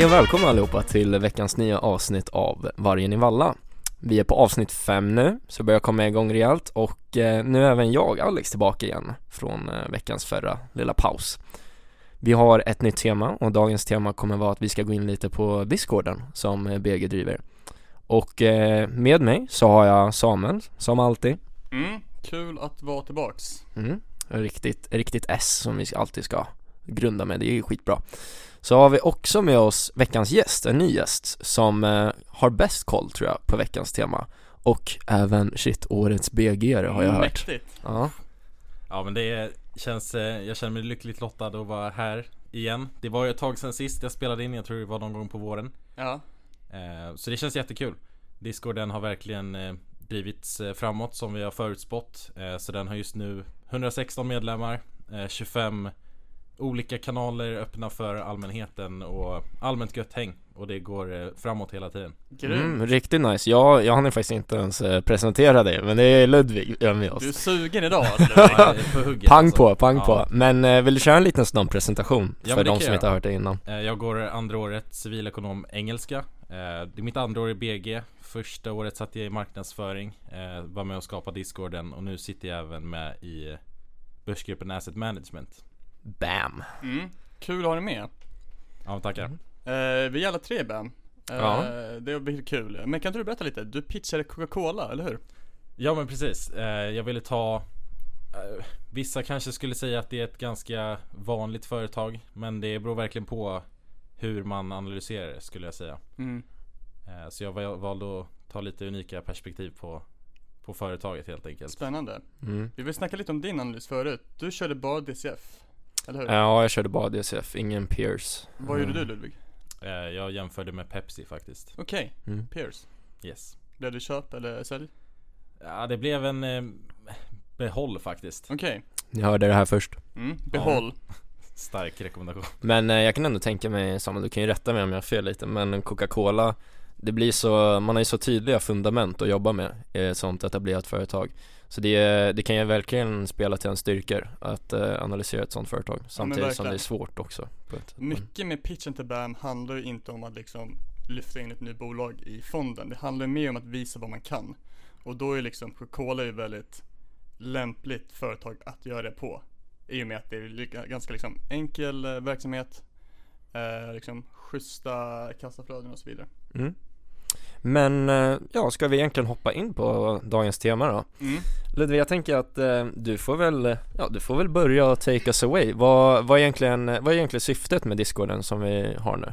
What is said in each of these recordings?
Hej och välkomna allihopa till veckans nya avsnitt av Vargen i Valla. Vi är på avsnitt fem nu, så börjar komma igång rejält och eh, nu är även jag, Alex, tillbaka igen från eh, veckans förra lilla paus. Vi har ett nytt tema och dagens tema kommer vara att vi ska gå in lite på discorden som eh, BG driver. Och med mig så har jag Samuel, som alltid. Mm, kul att vara tillbaks. Mm, riktigt, riktigt S som vi alltid ska grunda med, det är ju skitbra. Så har vi också med oss veckans gäst, en ny gäst som eh, har bäst koll tror jag på veckans tema. Och även shit, årets BG har jag hört. Mäktigt. Ja, Ja men det känns, eh, jag känner mig lyckligt lottad att vara här igen. Det var ju ett tag sedan sist jag spelade in, jag tror det var någon gång på våren. Ja, Eh, Så det känns jättekul. Discorden har verkligen eh, drivits framåt som vi har förutspått. Så den har just nu 116 medlemmar eh, 25 olika kanaler öppna för allmänheten och allmänt gött häng Och det går eh, framåt hela tiden mm, riktigt nice. Jag, jag hann faktiskt inte ens eh, presentera dig, men det är Ludvig är med oss. Du är sugen idag hugget, Pang alltså. på, pang Ja. på. Men eh, vill du köra en liten snabb presentation Ja, för de som jag inte har hört det innan? Jag går andra året civilekonom engelska Det är mitt andra år i BG Första året satt jag i marknadsföring Var med och skapade discorden och nu sitter jag även med i Börsgruppen Asset Management Bam! Mm, kul att ha dig med. Ja tackar Mm. Eh, vi är alla tre Bam. Eh, Ja. Det blir kul. Men kan inte du berätta lite? Du pitchade Coca-Cola, eller hur? Ja men precis Eh, Jag ville ta eh, Vissa kanske skulle säga att det är ett ganska vanligt företag Men det beror verkligen på hur man analyserar det skulle jag säga Mm. Eh, Så jag val- valde att ta lite unika perspektiv på På företaget helt enkelt Spännande. Mm. Vi vill snacka lite om din analys förut. Du körde bara DCF, eller hur? Ja, jag körde bara DCF, ingen Peers. Vad gjorde Mm. du Ludvig? Eh, Jag jämförde med Pepsi faktiskt Okej, Mm. Pierce. Yes Blev det köp eller sälj? Ja det blev en eh, behåll faktiskt Okej. Ni hörde det här först. Mm. Behåll. Stark rekommendation Men eh, jag kan ändå tänka mig, Samuel, du kan ju rätta mig om jag har fel lite, men Coca-Cola Det blir så, man har ju så tydliga fundament att jobba med i ett sånt etablerat företag Så det, det kan ju verkligen spela till en styrkor att eh, analysera ett sånt företag Samtidigt som det är svårt också Mycket med pitchen till BAM handlar ju inte om att liksom lyfta in ett nytt bolag i fonden. Det handlar mer om att visa vad man kan. Och då är liksom Coca-Cola ju väldigt lämpligt företag att göra det på. I och med att det är ganska liksom enkel eh, verksamhet, eh, liksom schyssta kassaflöden och så vidare. mm. Men eh, ja, ska vi egentligen hoppa in på dagens tema då? Mm. Ludvig, jag tänker att eh, du får väl, ja du får väl börja take us away vad, vad, är egentligen, vad är egentligen syftet med discorden som vi har nu?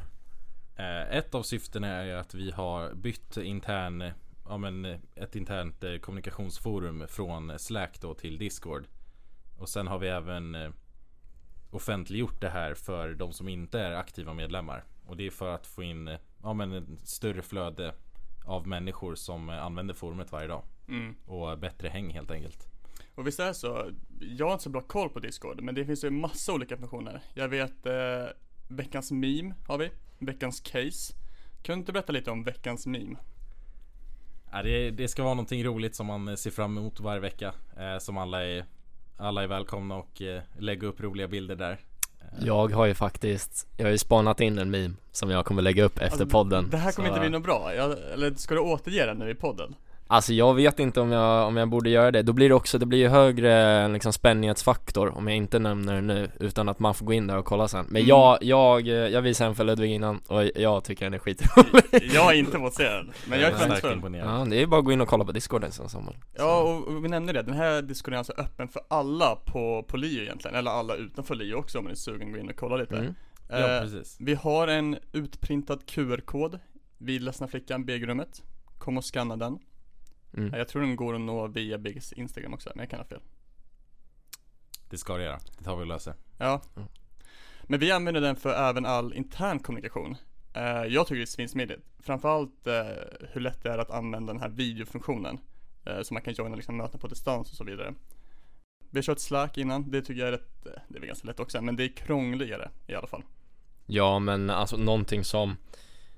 Eh, Ett av syftena är att vi har bytt intern Ja men eh, ett internt kommunikationsforum från Slack då till Discord Och sen har vi även offentliggjort det här för de som inte är aktiva medlemmar Och det är för att få in ja, men en större flöde av människor som eh, använder forumet varje dag Mm. Och bättre häng helt enkelt Och visst är det så, jag har inte så bra koll på Discord, men det finns ju massa olika funktioner. Jag vet eh, veckans meme har vi, veckans case. Kan du inte berätta lite om veckans meme? ja, det, det ska vara någonting roligt som man eh, ser fram emot varje vecka eh, Som alla är Alla är välkomna och eh, lägga upp roliga bilder där Jag har ju faktiskt, jag har ju spanat in en meme som jag kommer lägga upp efter Alltså, podden Det här kommer Så- inte bli något bra, jag, eller ska du återge den nu i podden? Alltså jag vet inte om jag, om jag borde göra det, då blir det också, det blir ju högre liksom spännighetsfaktor om jag inte nämner det nu utan att man får gå in där och kolla sen Men Mm. jag, jag, jag visade en för Ludvig innan och jag tycker den är skitrolig Jag har inte fått se den, men jag är starkt imponerad Ja, det är bara att gå in och kolla på discorden sen Samuel Ja, och, vi nämnde det, den här discorden är alltså öppen för alla på, på Lio egentligen, eller alla utanför Lio också om man är sugen, gå in och kolla lite. mm. Ja Eh, precis Vi har en utprintad QR-kod vid Ledsna Flickan, BG-rummet. Kom och scanna den. Mm. Jag tror den går att nå via BGs Instagram också, men jag kan ha fel. Det ska det göra, det tar vi och löser Ja. Mm. Men vi använder den för även all intern kommunikation. Eh, jag tycker det är svinsmidigt. Framförallt uh, hur lätt det är att använda den här videofunktionen. Uh, så man kan joina liksom möten på distans och så vidare. Vi har kört Slack innan, det tycker jag är rätt, eh, det är väl ganska lätt också, men det är krångligare i alla fall. Ja men alltså någonting som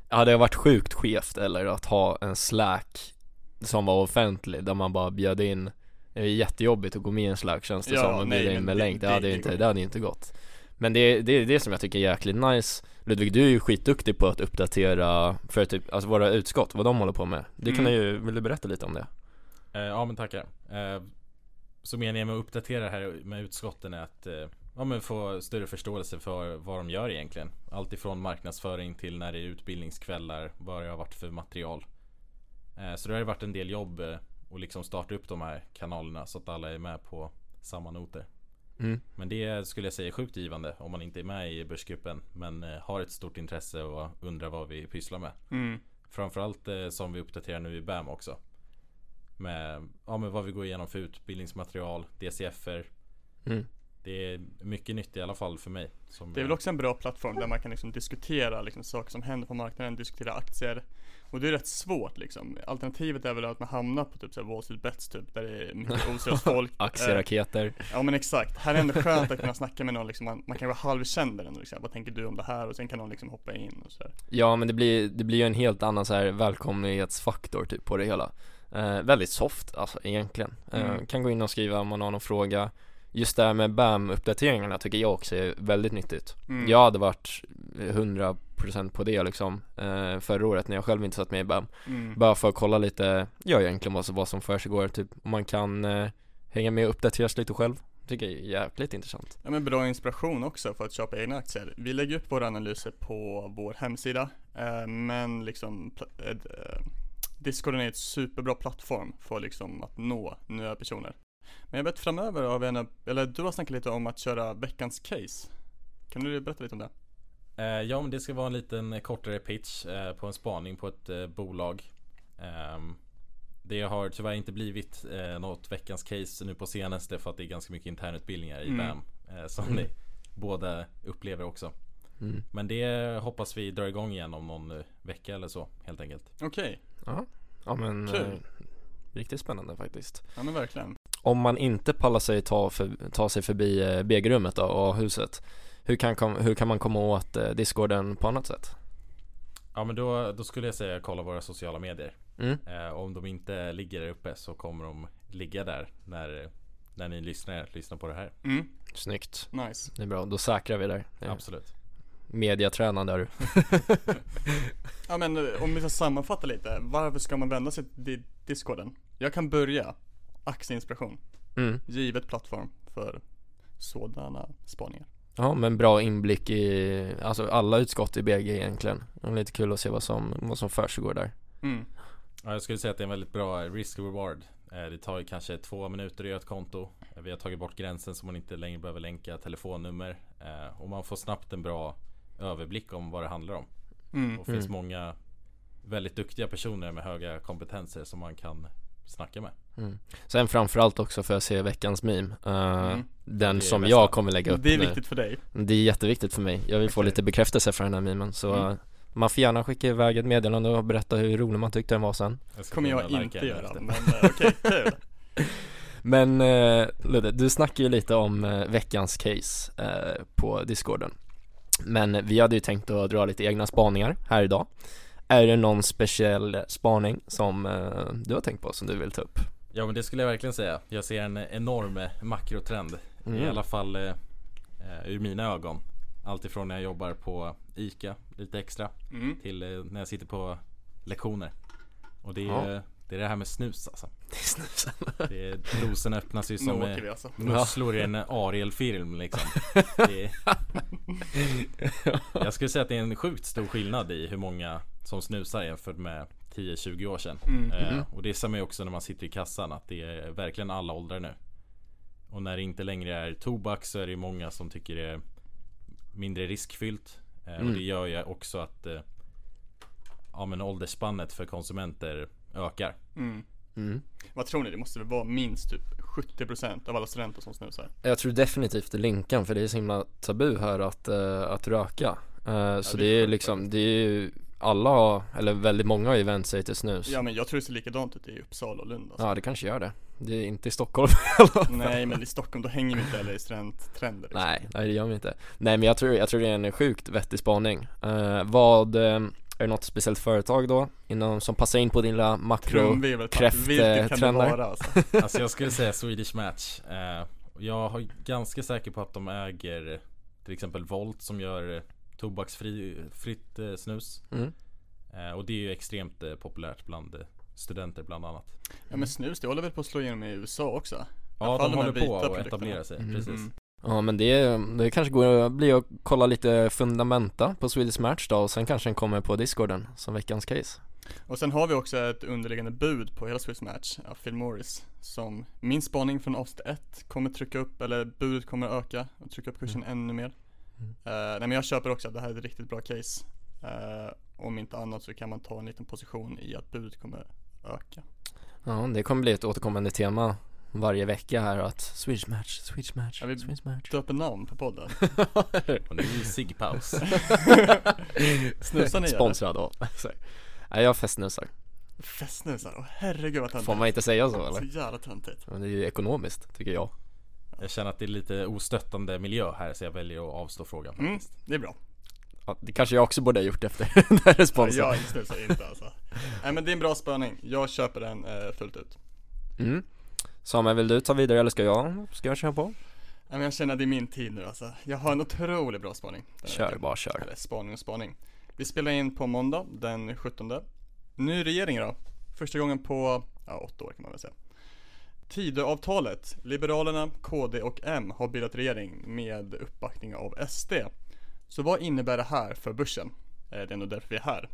Hade varit sjukt skevt eller att ha en slack Som var offentlig där man bara bjöd in Det är jättejobbigt att gå med i en det Ja, som och bjuda in med det- länk, det, det- hade det inte, det hade inte gått Men det, det är det som jag tycker är jäkligt nice Ludvig, du är ju skitduktig på att uppdatera för typ, alltså våra utskott, vad de håller på med Det kan Mm. ju, vill du berätta lite om det? Eh, ja men tackar. Eh, så meningen med att uppdatera här med utskotten är att eh, ja, men få större förståelse för vad de gör egentligen. Allt ifrån marknadsföring till när det är utbildningskvällar, vad det har varit för material. Eh, så det har ju varit en del jobb eh, att liksom starta upp de här kanalerna så att alla är med på samma noter. Mm. Men det skulle jag säga är sjukt givande om man inte är med i börsgruppen men eh, har ett stort intresse och undrar vad vi pysslar med. Mm. Framförallt som vi uppdaterar nu i BAM också. Med, ja, med vad vi går igenom för utbildningsmaterial, DCFer. Mm. Det är mycket nytt i alla fall för mig. Det är väl också en bra plattform där man kan liksom diskutera liksom saker som händer på marknaden, diskutera aktier. Och det är rätt svårt liksom. Alternativet är väl att man hamnar på typ så här Wall Street Bets typ, där det är mycket oseriöst folk. Eh, Aktieraketer Ja men exakt. Här är det ändå skönt att kunna snacka med någon liksom, man, man kan vara halvkänd den liksom. Vad tänker du om det här? Och sen kan någon liksom hoppa in och sådär. Ja men det blir, det blir ju en helt annan så här välkomlighetsfaktor typ på det hela eh, Väldigt soft alltså egentligen eh, Mm. Kan gå in och skriva om man har någon fråga Just det här med BAM-uppdateringarna tycker jag också är väldigt nyttigt Mm. Jag hade varit 100% på det liksom eh, Förra året när jag själv inte satt med i BAM Mm. Bara för att kolla lite, ja egentligen vad som, vad som försiggår typ Om man kan eh, hänga med och uppdateras lite själv Tycker jag är jäkligt intressant Ja men bra inspiration också för att köpa egna aktier. Vi lägger upp våra analyser på vår hemsida. Eh, men liksom eh, Discorden är ett superbra plattform för liksom att nå nya personer. Men jag vet framöver har vi en, eller du har snackat lite om att köra veckans case. Kan du berätta lite om det? Eh, ja men det ska vara en liten kortare pitch eh, på en spaning på ett eh, bolag. Ehm, det har tyvärr inte blivit något veckans case nu på senaste för att det är ganska mycket internutbildningar i Mm. BAM. Eh, som Mm. ni båda upplever också. mm. Men det hoppas vi drar igång igen om någon vecka eller så helt enkelt. Okej, Ja, ja men Kul. Riktigt spännande faktiskt ja men verkligen. Om man inte pallar sig ta, för, ta sig förbi eh, BG-rummet då och huset hur kan, kom, hur kan man komma åt eh, discorden på annat sätt? Ja men då, då skulle jag säga kolla våra sociala medier. Mm. Eh, om de inte ligger där uppe så kommer de ligga där när, när ni lyssnar, lyssnar på det här. Mm, Snyggt, nice. det är bra, då säkrar vi där ja. Absolut. Mediatränad där Ja men eh, om vi ska sammanfatta lite, varför ska man vända sig till Discorden? Jag kan börja, aktieinspiration, mm. givet plattform för sådana spaningar. Ja men bra inblick i, alltså alla utskott i BG egentligen Det är lite kul att se vad som, vad som försiggår där Mm. Ja, jag skulle säga att det är en väldigt bra risk reward. Eh, Det tar ju kanske två minuter att göra ett konto. Eh, Vi har tagit bort gränsen så man inte längre behöver länka telefonnummer. Eh, Och man får snabbt en bra överblick om vad det handlar om. Mm. Och det finns Mm. många väldigt duktiga personer med höga kompetenser som man kan snacka med. mm. Sen framförallt också för att se veckans meme uh, Mm. Den Det är som bästa. jag kommer lägga upp Det är nu viktigt för dig. Det är jätteviktigt för mig, jag vill få Okej. lite bekräftelse för den här memen så Mm. Man får gärna skicka iväg ett meddelande och berätta hur rolig man tyckte den var sen Jag ska kommer jag inte göra, men eh, okej, kul. Men eh, Ludde, du snackar ju lite om eh, veckans case eh, på discorden Men vi hade ju tänkt att dra lite egna spaningar här idag Är det någon speciell spaning som eh, du har tänkt på som du vill ta upp? Ja men det skulle jag verkligen säga. Jag ser en enorm eh, makrotrend. I Mm. alla fall eh, eh, ur mina ögon. Alltifrån när jag jobbar på ICA lite extra. Mm. till eh, när jag sitter på lektioner. Och det är, Ja. Det är det här med snus alltså. Det är snusen Det är, dosen öppnas ju som eh, vi alltså. musslor i en Ariel-film liksom. Är, jag skulle säga att det är en sjukt stor skillnad i hur många som snusar jämfört med 10-20 år sedan. Mm. Eh, och det ser man ju också när man sitter i kassan att det är verkligen alla åldrar nu. Och när det inte längre är tobak så är det många som tycker det är mindre riskfyllt. Eh, Mm. Och det gör ju också att eh, ja, men åldersspannet för konsumenter ökar. Mm. mm. Vad tror ni? Det måste väl vara minst typ 70% av alla studenter som snusar? Jag tror definitivt det är Linkan för det är så himla tabu här att, eh, att röka Eh, Så det det är liksom, det är ju alla, har- eller väldigt många har ju vänt sig till snus Ja men jag tror det ser likadant ut i Uppsala och Lund alltså. Ja det kanske gör det Det är inte i Stockholm Nej men i Stockholm då hänger vi inte heller i studenttrender liksom. Nej, nej det gör vi inte Nej men jag tror, jag tror det är en sjukt vettig spaning Eh, Vad, är det något speciellt företag då? Inom, som passar in på din lilla makro? Trumvirvel tack. Vilket kan det vara alltså? Alltså jag skulle säga Swedish Match. Eh, jag är ganska säker på att de äger Till exempel Volt som gör eh, tobaksfritt eh, snus. Mm. Eh, och det är ju extremt eh, populärt bland eh, studenter bland annat. Ja men snus det håller väl på att slå igenom i USA också? Ja, de håller på att etablera sig, Mm. precis. Mm. Ja men det, det kanske går att bli att kolla lite fundamenta på Swedish Match då och sen kanske den kommer på discorden som veckans case. Och sen har vi också ett underliggande bud på hela Swiss Match, ja, Phil Morris Som min spaning från avsnitt 1 kommer trycka upp, eller budet kommer öka och trycka upp kursen ännu mer Mm. Eh, Nej men jag köper också att det här är ett riktigt bra case Eh, Om inte annat så kan man ta en liten position i att budet kommer öka Ja det kommer bli ett återkommande tema varje vecka här att Swedish Match, Swedish Match, Ja, vi- Swedish Match. Döper namn på podden Och nu är det ciggpaus. Snusar ni? Sponsrad av. Så. Nej jag festnusar. Festnusar, åh herregud vad töntigt Får man inte säga så Så eller? jävla töntigt Men det är ju ekonomiskt tycker jag. Jag känner att det är lite ostöttande miljö här så jag väljer att avstå frågan Mm, faktiskt. det är bra Ja, det kanske jag också borde ha gjort efter den här Ja, responsen. jag snusar inte alltså Nej men det är en bra spaning, jag köper den eh, fullt ut Mm. Samuel vill du ta vidare eller ska jag? Ska jag köra på? Nej men jag känner att det är min tid nu alltså. Jag har en otroligt bra spaning. Kör bara kör. Eller spaning och spaning. Vi spelar in på måndag den 17. Ny regering då. Första gången på, ja åtta år kan man väl säga. Tidöavtalet, Liberalerna, KD och M har bildat regering med uppbackning av SD. Så vad innebär det här för börsen? Eh, Det är nog därför vi är här.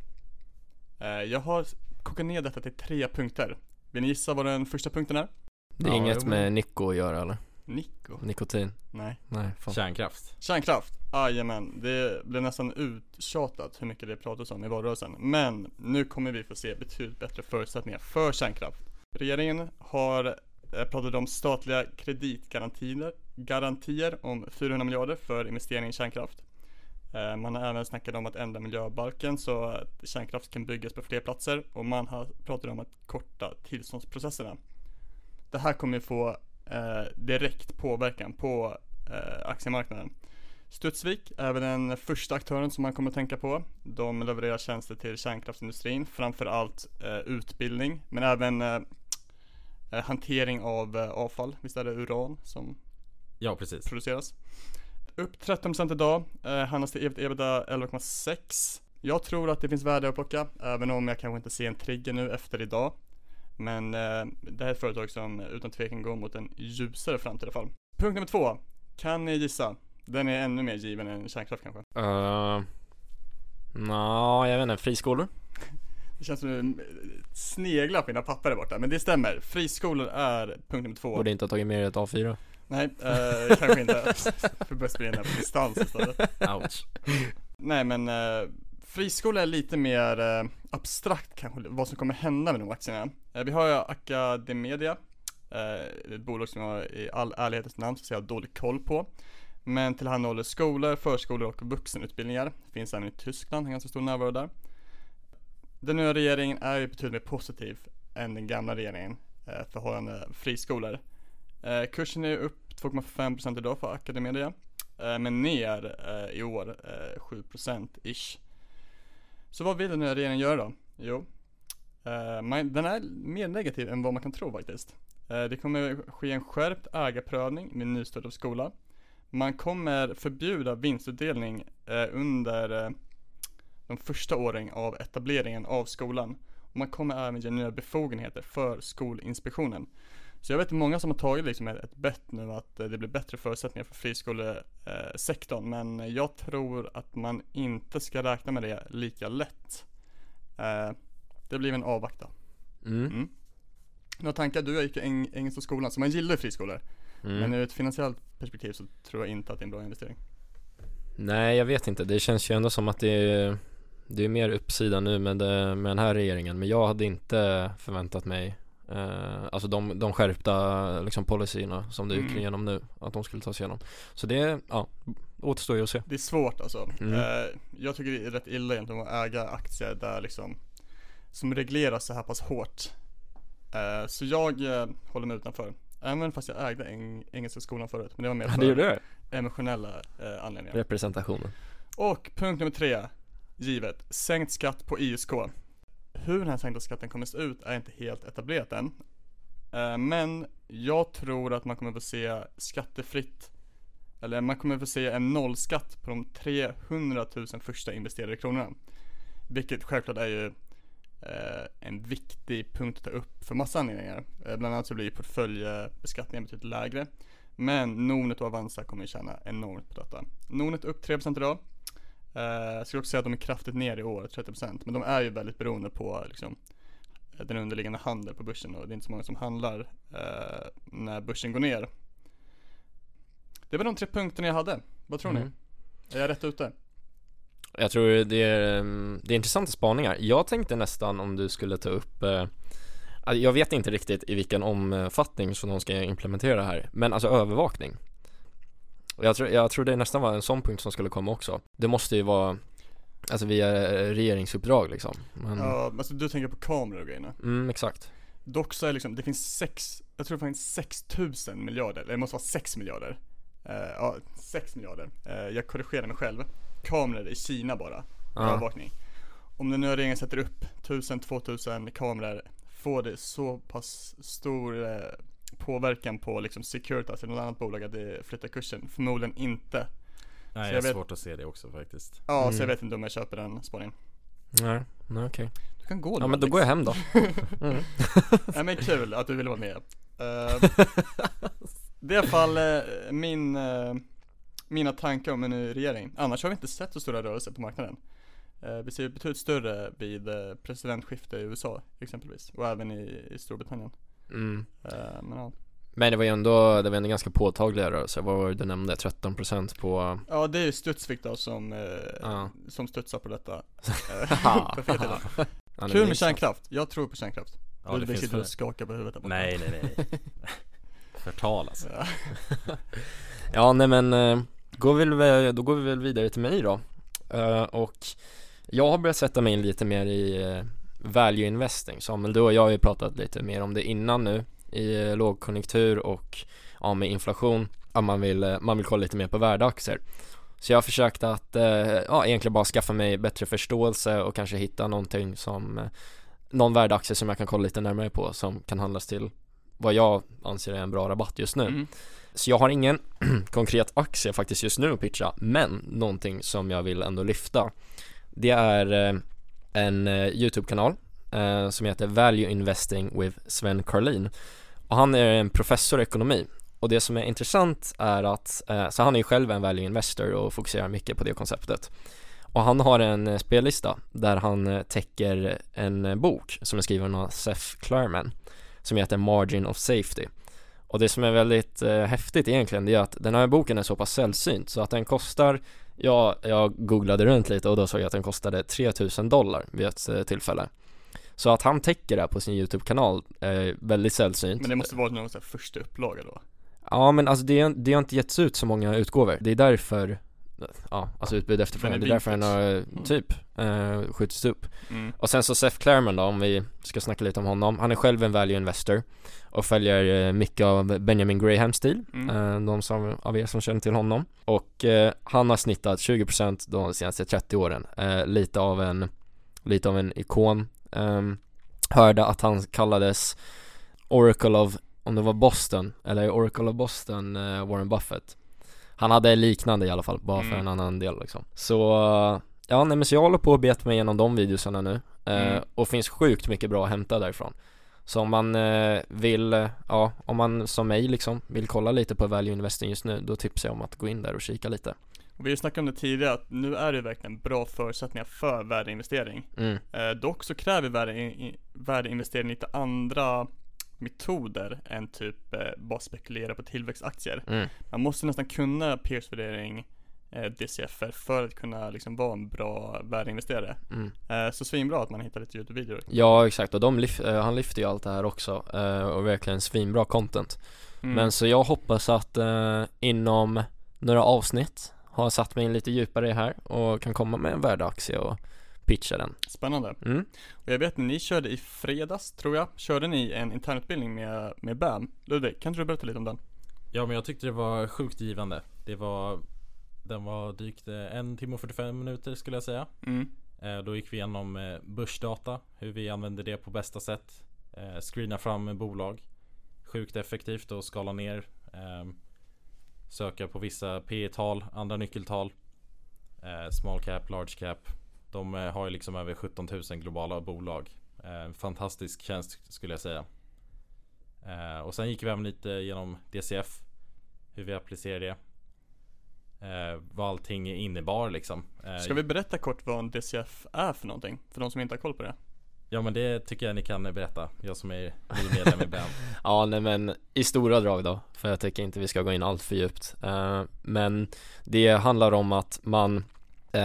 Eh, Jag har kokat ner detta till tre punkter. Vill ni gissa vad den första punkten är? Det är Ja, inget med Nico att göra eller? Nico? Nikotin? Nej. Nej, fan. Kärnkraft. Kärnkraft, jajamän. Det blev nästan uttjatat hur mycket det pratades om i valrörelsen. Men nu kommer vi få se betydligt bättre förutsättningar för kärnkraft. Regeringen har eh, pratat om statliga kreditgarantier garantier om 400 miljarder för investering i kärnkraft. Eh, Man har även snackat om att ändra miljöbalken så att kärnkraft kan byggas på fler platser och man har pratat om att korta tillståndsprocesserna. Det här kommer få eh, direkt påverkan på eh, aktiemarknaden. Studsvik är väl den första aktören som man kommer att tänka på. De levererar tjänster till kärnkraftsindustrin, framförallt eh, utbildning, men även eh, eh, hantering av eh, avfall. Visst är det uran som Ja, precis. produceras? Upp 13% idag, eh, handlas till ebit- ebitda 11,6. Jag tror att det finns värde att plocka, även om jag kanske inte ser en trigger nu efter idag. Men eh, det här är ett företag som utan tvekan går mot en ljusare framtid i alla fall. Punkt nummer två. Kan ni gissa? Den är ännu mer given än kärnkraft kanske. Uh, Nå, jag vet inte, friskolor? Det känns som du sneglar på dina papper där borta, men det stämmer. Friskolor är punkt nummer två. Borde inte ha tagit med ett A4 Nej, eh, kanske inte. För börja spela in här på distans istället. Ouch. Nej men eh, friskola är lite mer eh, abstrakt kanske vad som kommer hända med de aktierna. Eh, vi har ju Academedia, eh, ett bolag som jag i all ärlighetens namn ska säga har dålig koll på. Men tillhandahåller skolor, förskolor och vuxenutbildningar. Finns även i Tyskland, en ganska stor närvaro där. Den nya regeringen är ju betydligt mer positiv än den gamla regeringen eh, förhållande friskolor. Eh, kursen är upp 2,5% idag för Academedia. Eh, men ner eh, i år eh, 7% ish. Så vad vill den nya regeringen göra då? Jo, eh, man, den är mer negativ än vad man kan tro faktiskt. Eh, det kommer ske en skärpt ägarprövning med nystart av skola. Man kommer förbjuda vinstutdelning eh, under eh, de första åren av etableringen av skolan. Och man kommer även ge nya befogenheter för Skolinspektionen. Så jag vet många som har tagit liksom ett, ett bett nu att eh, det blir bättre förutsättningar för friskolesektorn. Men jag tror att man inte ska räkna med det lika lätt. Eh, det blir en avvakta. Mm. Mm. Några tankar? Du gick ju eng- engelska skolan, så man gillar ju friskolor. Mm. Men ur ett finansiellt perspektiv så tror jag inte att det är en bra investering. Nej jag vet inte, det känns ju ändå som att det är Det är mer uppsida nu med, med den här regeringen Men jag hade inte förväntat mig eh, Alltså de, de skärpta liksom policyerna som det gick Mm. igenom nu Att de skulle tas igenom Så det, ja, återstår ju att se Det är svårt alltså. Mm. Eh, jag tycker det är rätt illa egentligen att äga aktier där liksom som regleras så här pass hårt. Eh, så jag eh, håller mig utanför. Även fast jag ägde eng- engelska skolan förut. Men det var mer Ja, för det emotionella eh, anledningar. Representationen Och punkt nummer tre, givet, sänkt skatt på ISK. Hur den här sänkta skatten kommer se ut är inte helt etablerat än. Eh, men jag tror att man kommer få se skattefritt eller man kommer få se en nollskatt på de 300 000 första investerade kronorna. Vilket självklart är ju eh, en viktig punkt att ta upp för massa anledningar. Eh, bland annat så blir portföljbeskattningen betydligt lägre. Men Nordnet och Avanza kommer tjäna enormt på detta. Nordnet upp 3% idag. Eh, jag skulle också säga att de är kraftigt ner i år, 30% Men de är ju väldigt beroende på liksom, den underliggande handeln på börsen och det är inte så många som handlar eh, när börsen går ner. Det var de tre punkterna jag hade. Vad tror Mm. ni? Är jag rätt ute? Jag tror det är, mm, det är intressanta spaningar. Jag tänkte nästan om du skulle ta upp eh, Jag vet inte riktigt i vilken omfattning som de ska implementera det här Men alltså övervakning jag tror, jag tror det nästan var en sån punkt som skulle komma också Det måste ju vara Alltså via regeringsuppdrag liksom Men, Ja, alltså du tänker på kameror och grejerna. mm, exakt Dock så är liksom, det finns sex, jag tror det finns 6000 miljarder, eller det måste vara 6 miljarder. Eh, ja, 6 miljarder. Eh, jag korrigerar mig själv. Kameror i Kina bara, Ja. övervakning. Om nu är regeringen sätter upp 1000-2000 kameror, får det så pass stor eh, påverkan på liksom Securitas eller något annat bolag att det flyttar kursen? Förmodligen inte. Nej, Så jag jag har vet- svårt att se det också faktiskt. Ja, så Mm. jag vet inte om jag köper den spaningen. Nej, nej okej Du kan gå Ja men då går jag hem då mm. Nej men kul att du ville vara med. Eh, det är i alla fall eh, min, eh, mina tankar om en ny regering. Annars har vi inte sett så stora rörelser på marknaden. Vi ser betydligt större vid presidentskifte i USA exempelvis och även i, i Storbritannien. Mm. Eh, men ja. Men det var ju ändå, det var ändå ganska påtagliga rörelser, vad var det du nämnde? 13% på ja det är ju Studsvik då som, eh, Ja. som studsar på detta. Eh, på Kul med kärnkraft, jag tror på kärnkraft. Ja, det du finns sitter och skakar på huvudet. Nej, nej, nej. Förtal alltså. Ja. Ja nej men, går vi då går vi väl vidare till mig då Och jag har börjat sätta mig in lite mer i value investing. Samuel, du och jag har ju pratat lite mer om det innan nu I eh, lågkonjunktur och ja, med inflation ja, man, vill, eh, man vill kolla lite mer på värdeaktier. Så jag har försökt att, eh, ja egentligen bara skaffa mig bättre förståelse och kanske hitta någonting som Någon värdeaktie som jag kan kolla lite närmare på som kan handlas till vad jag anser är en bra rabatt just nu. Mm. så jag har ingen konkret aktie faktiskt just nu att pitcha, men någonting som jag vill ändå lyfta Det är en eh, YouTube-kanal eh, som heter Value Investing with Sven Karlin. Och han är en professor i ekonomi. Och det som är intressant är att, eh, så han är ju själv en value investor och fokuserar mycket på det konceptet. Och han har en eh, spellista där han täcker en bok som är skriven av Seth Klarman som heter Margin of Safety. Och det som är väldigt eh, häftigt egentligen det är att den här boken är så pass sällsynt så att den kostar Ja, jag googlade runt lite och då såg jag att den kostade 3000 dollar vid ett eh, tillfälle. Så att han täcker det här på sin YouTube-kanal är väldigt sällsynt. Men det måste vara någon sån här första upplaga då. Ja men alltså det, det har inte getts ut så många utgåvor. Det är därför Ja, alltså utbud efterfrågan, det är är därför den har eh, typ eh, skjutits upp. Mm. och sen så Seth Klarman då, om vi ska snacka lite om honom. Han är själv en value investor Och följer eh, mycket av Benjamin Grahams stil. Mm. eh, De som, av er som känner till honom. Och eh, han har snittat 20% de senaste 30 åren. Eh, Lite av en Lite av en ikon. Ehm, Hörde att han kallades Oracle of, om det var Boston Eller Oracle of Boston, eh, Warren Buffett Han hade liknande i alla fall, bara för Mm. en annan del liksom Så Ja nej men så jag håller på att beta mig igenom de videosarna nu eh, Mm. Och finns sjukt mycket bra att hämta därifrån Så om man eh, vill, eh, ja om man som mig liksom vill kolla lite på value investing just nu Då tipsar jag om att gå in där och kika lite Och vi har snackat om det tidigare att nu är det verkligen bra förutsättningar för värdeinvestering. mm. Eh, dock så kräver värdeinvestering lite andra metoder än typ eh, bara spekulera på tillväxtaktier. Mm. Man måste nästan kunna peersvärdering, eh, DCFer för att kunna liksom vara en bra värdeinvesterare. Mm. Eh, så svinbra att man hittar lite YouTube-videor. Ja exakt och de lyf- eh, han lyfter ju allt det här också eh, och verkligen svinbra content Mm. Men så jag hoppas att eh, inom några avsnitt har satt mig in lite djupare i det här och kan komma med en värdeaktie och pitcha den Spännande. mm. Och jag vet att ni körde i fredags, tror jag, körde ni en internutbildning med, med BAM. Ludvig, kan inte du berätta lite om den? Ja men jag tyckte det var sjukt givande. Det var Den var drygt eh, en timme och 45 minuter skulle jag säga. Mm. Eh, Då gick vi igenom eh, börsdata, hur vi använder det på bästa sätt. Screena fram bolag. Sjukt effektivt och skala ner. Ehm, söka på vissa P tal andra nyckeltal. Small cap, large cap. De eh, har ju liksom över 17 000 globala bolag. Eh, fantastisk tjänst skulle jag säga. Eh, och sen gick vi även lite genom DCF. Hur vi applicerar det. Vad allting innebar liksom. Ska vi berätta kort vad en DCF är för någonting? För de som inte har koll på det. Ja men det tycker jag ni kan berätta. Jag som är ny medlem i BAM. Ja, nej men i stora drag då, för jag tycker inte vi ska gå in allt för djupt. Men det handlar om att man,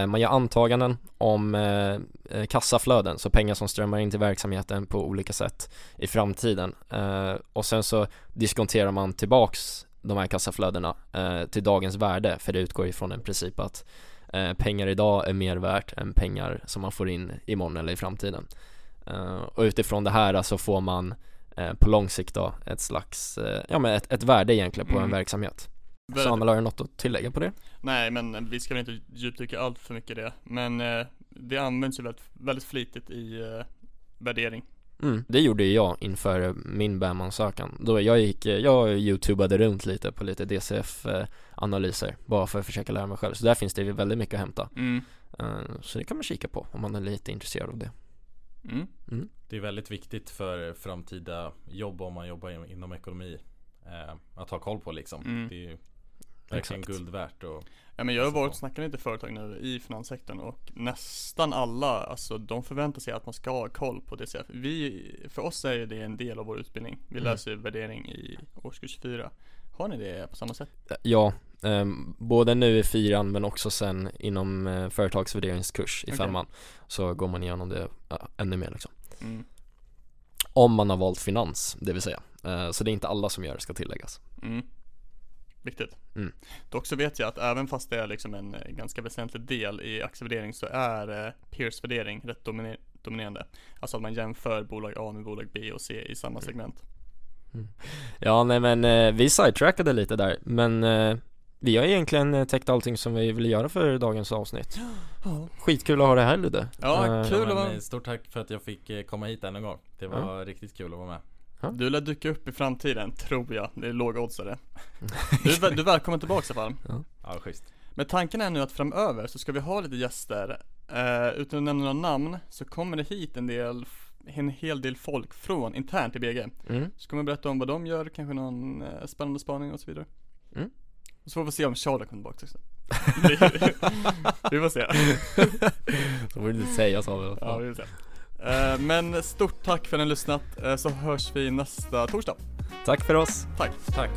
man gör antaganden om eh, eh, kassaflöden, så pengar som strömmar in till verksamheten på olika sätt i framtiden. Eh, och sen så diskonterar man tillbaks de här kassaflödena eh, till dagens värde, för det utgår ifrån en princip att eh, pengar idag är mer värt än pengar som man får in imorgon eller i framtiden. Eh, och utifrån det här så får man eh, på lång sikt då ett slags, eh, ja men ett, ett värde egentligen på Mm. en verksamhet. Samuel har du något att tillägga på det? Nej men vi ska väl inte djupdyka allt för mycket i det. Men eh, det används ju väldigt, väldigt flitigt i eh, värdering. Mm, det gjorde ju jag inför min BAM-ansökan. Då jag gick, eh, jag youtubade runt lite på lite DCF-analyser bara för att försöka lära mig själv. Så där finns det ju väldigt mycket att hämta. Mm. Så det kan man kika på om man är lite intresserad av det. Mm. Det är väldigt viktigt för framtida jobb om man jobbar in- inom ekonomi. Att ha koll på liksom. Mm. Det är ju verkligen Exakt. guld värt och Ja men jag har Så varit och snackat lite företag nu i finanssektorn och nästan alla, alltså de förväntar sig att man ska ha koll på DCF. Vi, för oss är det en del av vår utbildning. Vi Mm. läser värdering i årskurs 4. Har ni det på samma sätt? Ja, eh, både nu i fyran men också sen inom eh, företagsvärderingskurs i Okej. femman så går man igenom det ja, ännu mer liksom. Mm. Om man har valt finans, det vill säga. Eh, Så det är inte alla som gör det, ska tilläggas. Mm. Viktigt. Mm. Dock så vet jag att även fast det är liksom en eh, ganska väsentlig del i aktievärdering så är eh, peers-värdering rätt dominer- dominerande. Alltså att man jämför bolag A med bolag B och C i samma segment. Ja, nej men eh, vi sidetrackade lite där, men eh, vi har egentligen täckt allting som vi ville göra för dagens avsnitt. Skitkul att ha dig här Ludde. ja kul att vara eh, Stort tack för att jag fick komma hit ännu en gång. Det var riktigt kul att vara med. Du lär dyka upp i framtiden, tror jag. Det är lågoddsare. Du, är du är välkommen tillbaka i alla fall. Ja, schysst. Men tanken är nu att framöver så ska vi ha lite gäster. Eh, utan att nämna några namn så kommer det hit en del, en hel del folk från internt i BG. Mm. Så kommer jag berätta om vad de gör, kanske någon eh, spännande spaning och så vidare. Mm. Och så får vi se om Charlie kommer tillbaka också. Vi får se. Så får du inte säga så Ja, vi får se. Eh, men stort tack för att ni har lyssnat, eh, så hörs vi nästa torsdag. Tack för oss. Tack. Tack.